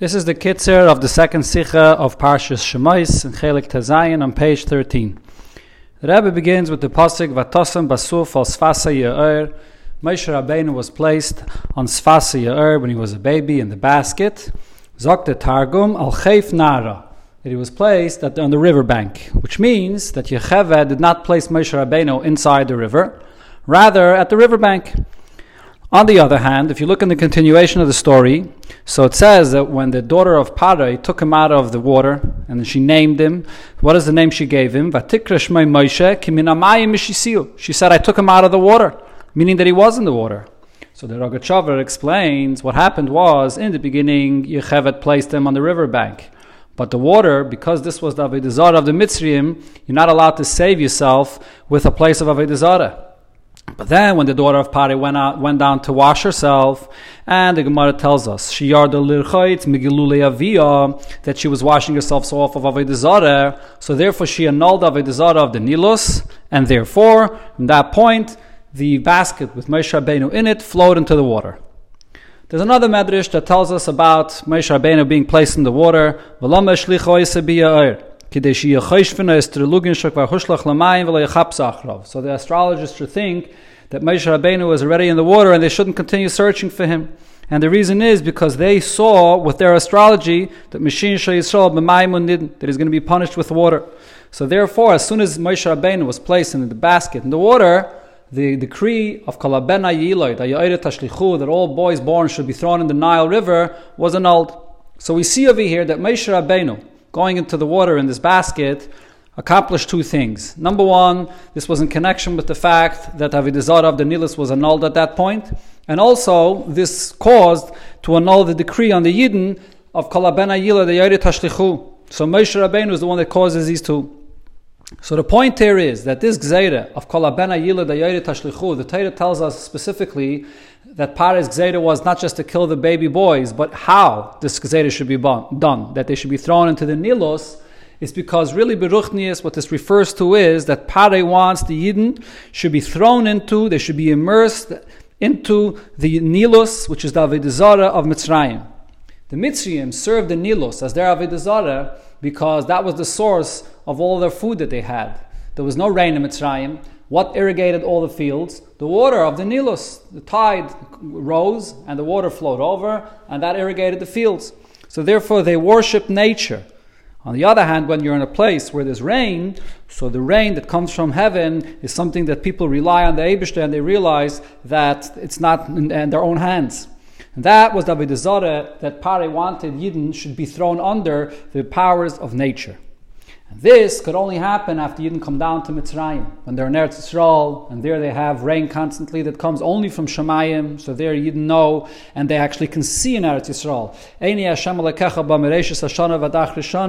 This is the kitzer of the second sikha of Parshas Shemos in Chelik Tazayin on page 13. The Rebbe begins with the pasuk Vatosam Basuf al Sfasa Ya'er. Moshe Rabbeinu was placed on Sfasa Ya'er when he was a baby in the basket. Zokte Targum al Chayf Nara. That he was placed at, on the river bank, which means that Yocheved did not place Moshe Rabbeinu inside the river, rather at the river bank. On the other hand, if you look in the continuation of the story, so it says that when the daughter of Parai took him out of the water and she named him, what is the name she gave him? She said, I took him out of the water, meaning that he was in the water. So the Rogachover explains what happened was in the beginning, Yocheved placed him on the riverbank. But the water, because this was the Avedizara of the Mitzrayim, you're not allowed to save yourself with a place of Avedizara. But then, when the daughter of Pari went out, went down to wash herself, and the Gemara tells us she that she was washing herself so off of Avodah so therefore she annulled Avodah of the Nilus, and therefore, from that point, the basket with Moshe Rabbeinu in it flowed into the water. There's another medrash that tells us about Moshe Rabbeinu being placed in the water. So the astrologers should think that Moshe Rabbeinu was already in the water and they shouldn't continue searching for him. And the reason is because they saw with their astrology that Mashin Yisrael that he's going to be punished with water. So therefore, as soon as Moshe Rabbeinu was placed in the basket in the water, the decree of Kalabena Yiloid, that all boys born should be thrown in the Nile River, was annulled. So we see over here that Moshe Rabbeinu, going into the water in this basket accomplished two things. Number one, this was in connection with the fact that Avidazara of the Nilus was annulled at that point, and also this caused to annul the decree on the Yidden of Kalabena Yila the Yari Tashlichu. So Moshe Rabbeinu is the one that causes these two. So the point here is that this Gzeira of Kalabena Yila Yari Tashlichu, the Torah tells us specifically that Paris Gzeira was not just to kill the baby boys, but how this Gzeira should be done, that they should be thrown into the Nilos, is because really Beruchnius, what this refers to is that Pare wants the Yidden should be thrown into, they should be immersed into the Nilos, which is the Avedizara of Mitzrayim. The Mitzrayim served the Nilos as their Avedizara because that was the source of all their food that they had. There was no rain in Mitzrayim. What irrigated all the fields? The water of the Nilus. The tide rose and the water flowed over, and that irrigated the fields. So therefore, they worship nature. On the other hand, when you're in a place where there's rain, so the rain that comes from heaven is something that people rely on the Abishter and they realize that it's not in, in their own hands. And that was the Avedizare that Pare wanted Yidden should be thrown under the powers of nature. This could only happen after you didn't come down to Mitzrayim, when they're in Eretz Yisrael, and there they have rain constantly that comes only from Shemayim, so there you didn't know, and they actually can see in Eretz Yisrael.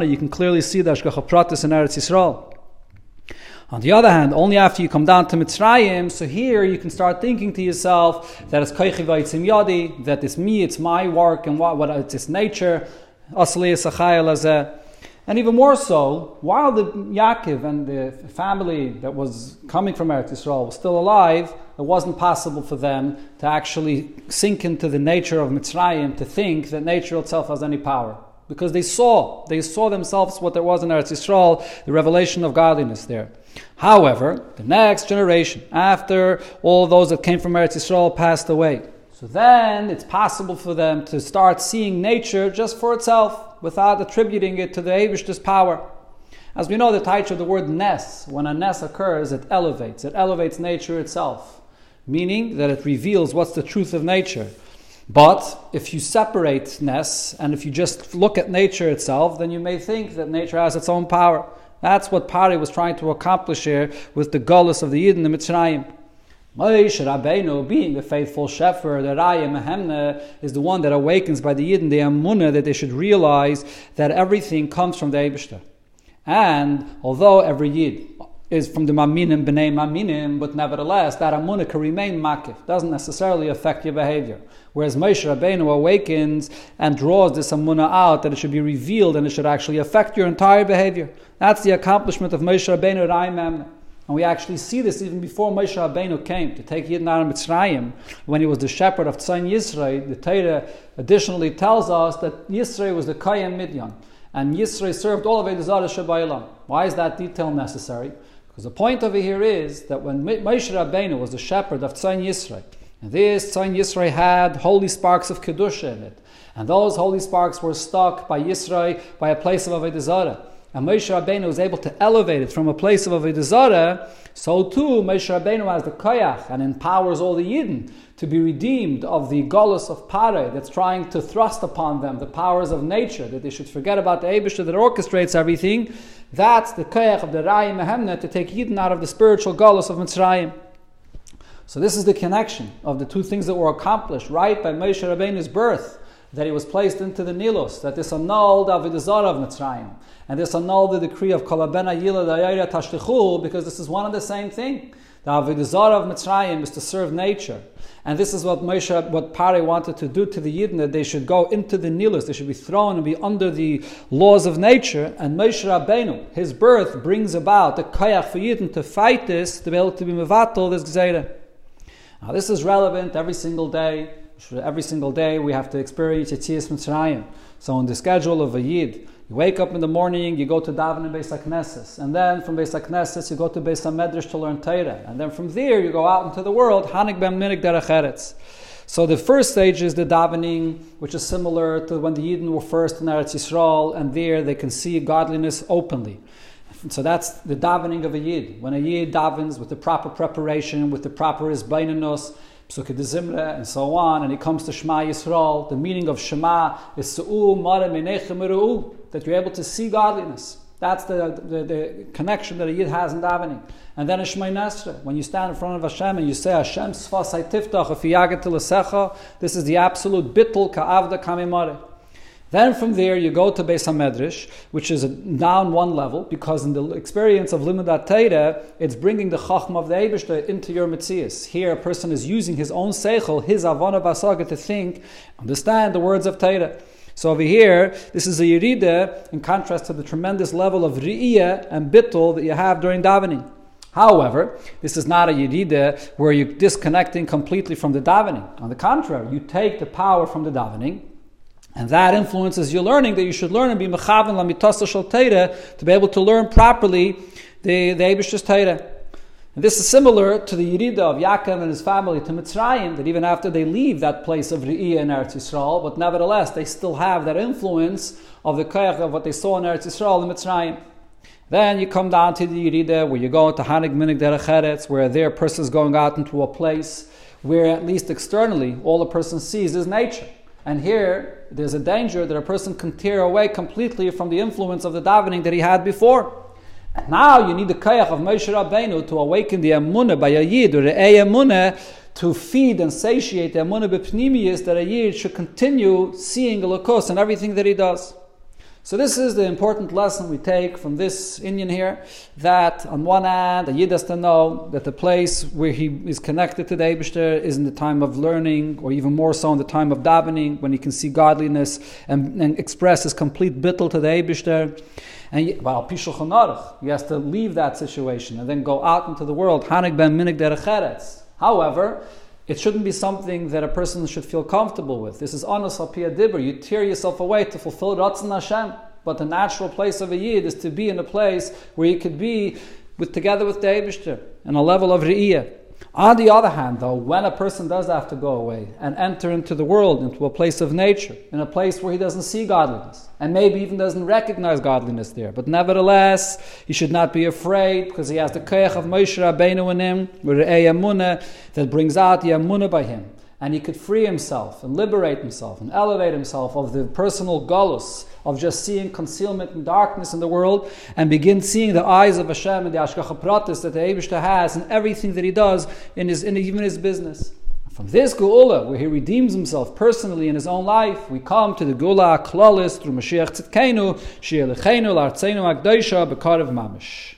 You can clearly see the Ashgacha Pratis in Eretz Yisrael. On the other hand, only after you come down to Mitzrayim, so here you can start thinking to yourself that it's Koichi Yadi, that it's me, it's my work, and what, what it's nature. Asli and even more so, while the Yaakov and the family that was coming from Eretz Yisrael was still alive, it wasn't possible for them to actually sink into the nature of Mitzrayim to think that nature itself has any power. Because they saw, they saw themselves what there was in Eretz Yisrael, the revelation of godliness there. However, the next generation, after all those that came from Eretz Yisrael passed away, so then it's possible for them to start seeing nature just for itself without attributing it to the Abish's power. As we know, the title of the word nes, when a nes occurs, it elevates. It elevates nature itself, meaning that it reveals what's the truth of nature. But if you separate nes and if you just look at nature itself, then you may think that nature has its own power. That's what Pari was trying to accomplish here with the gullus of the Yidden, the Mitzrayim. Moshe Rabbeinu, being the faithful shepherd, the Raya Mehemne, is the one that awakens by the Yidden the Amunah that they should realize that everything comes from the Eibishter. And although every Yid is from the Maminim, B'nai Maminim, but nevertheless, that Amunah can remain Makif, doesn't necessarily affect your behavior. Whereas Moshe Rabbeinu awakens and draws this Amunah out that it should be revealed and it should actually affect your entire behavior. That's the accomplishment of Moshe Rabbeinu Raya Mehemne. And we actually see this even before Moshe Rabbeinu came to take Yidden out of Mitzrayim, when he was the shepherd of Tzayin Yisro. The Torah additionally tells us that Yisro was the Kayim Midyan, and Yisro served all of Edazar Shabba'ilam. Why is that detail necessary? Because the point over here is that when Moshe Rabbeinu was the shepherd of Tzayin Yisro, and this Tzayin Yisro had holy sparks of Kedusha in it, and those holy sparks were stuck by Yisro by a place of Avodah. And Moshe Rabbeinu was able to elevate it from a place of Avodah Zarah, so too Moshe Rabbeinu has the koyach and empowers all the Yidden to be redeemed of the golus of Pare that's trying to thrust upon them the powers of nature, that they should forget about the Abishah that orchestrates everything. That's the koyach of the Rai Mehemna to take Yidden out of the spiritual golus of Mitzrayim. So this is the connection of the two things that were accomplished right by Moshe Rabbeinu's birth that he was placed into the Nilus, that this annulled Avodah of Mitzrayim, and this annulled the decree of Kolabena Yila Dayayra Tashtichu, because this is one and the same thing. The Avodah of Mitzrayim is to serve nature. And this is what Moshe, what Pare wanted to do to the Yidden, that they should go into the Nilus, they should be thrown and be under the laws of nature. And Moshe Rabbeinu, his birth brings about the kayach for Yidden to fight this, to be able to be mevatel this gzeira. Now this is relevant every single day every single day we have to experience Yetzias Mitzrayim. So on the schedule of a Yid, you wake up in the morning, you go to daven in Beis HaKnesses, and then from Beis HaKnesses you go to Beis HaMedrash to learn Torah, and then from there you go out into the world, Hanik Ben Minik Derech So the first stage is the davening, which is similar to when the Yidden were first in Eretz Yisrael, and there they can see godliness openly. So that's the davening of a Yid. When a Yid davens with the proper preparation, with the proper isbaininus, Pesukei D'Zimra, and so on, and it comes to Shema Yisrael, the meaning of Shema is that you're able to see godliness. That's the, the, the, connection that a Yid has in davening. And then a Shemoneh Esrei, when you stand in front of Hashem and you say, Hashem Tiftach, this is the absolute bittul ka'avda kamimare. Then from there you go to Beis HaMedrash, which is down one level, because in the experience of Limudat Torah, it's bringing the Chachma of the Eibishter into your Metzias. Here a person is using his own Seichel, his Avana Vasaga to think, understand the words of Torah. So over here, this is a Yerida in contrast to the tremendous level of Ri'iyah and Bittul that you have during davening. However, this is not a Yerida where you're disconnecting completely from the davening. On the contrary, you take the power from the davening, and that influences your learning that you should learn and be mechavan lamitasa shal to be able to learn properly the, the Abish's Teira. And this is similar to the Yerida of Yaakov and his family to Mitzrayim, that even after they leave that place of Re'iyah in Eretz Yisrael, but nevertheless they still have that influence of the Kayach of what they saw in Eretz Yisrael and Mitzrayim. Then you come down to the Yerida where you go to Hanig Minig Derech where there a person is going out into a place where at least externally all a person sees is nature. And here, there's a danger that a person can tear away completely from the influence of the davening that he had before. And now you need the kayach of Moshe Rabbeinu to awaken the emunah by a yid or the emunah to feed and satiate the emunah b'pnimiyis that a yid should continue seeing the lakos and everything that he does. So this is the important lesson we take from this Indian here, that on one hand, a Yid has to know that the place where he is connected to the Eibishter is in the time of learning, or even more so in the time of davening, when he can see godliness and, and express his complete bittul to the Eibishter. And well, Pishul he has to leave that situation and then go out into the world. Hanik ben minig. However, it shouldn't be something that a person should feel comfortable with. This is honest alpia dibber. You tear yourself away to fulfill Ratzon Hashem. But the natural place of a yid is to be in a place where you could be with together with the Eibishter in a level of re'iyah. On the other hand, though, when a person does have to go away and enter into the world, into a place of nature, in a place where he doesn't see godliness, and maybe even doesn't recognize godliness there, but nevertheless, he should not be afraid because he has the koyach of Moshe Rabbeinu in him, with a that brings out the amunah by him and he could free himself and liberate himself and elevate himself of the personal gullus of just seeing concealment and darkness in the world and begin seeing the eyes of Hashem and the Ashgacha Pratis that the Abishta has and everything that he does in his in even his business. From this Geula, where he redeems himself personally in his own life, we come to the Geula Klalis through Mashiach Tzidkenu, Shir Lechenu, Lartzenu Akdoisha, Bekar of Mamish.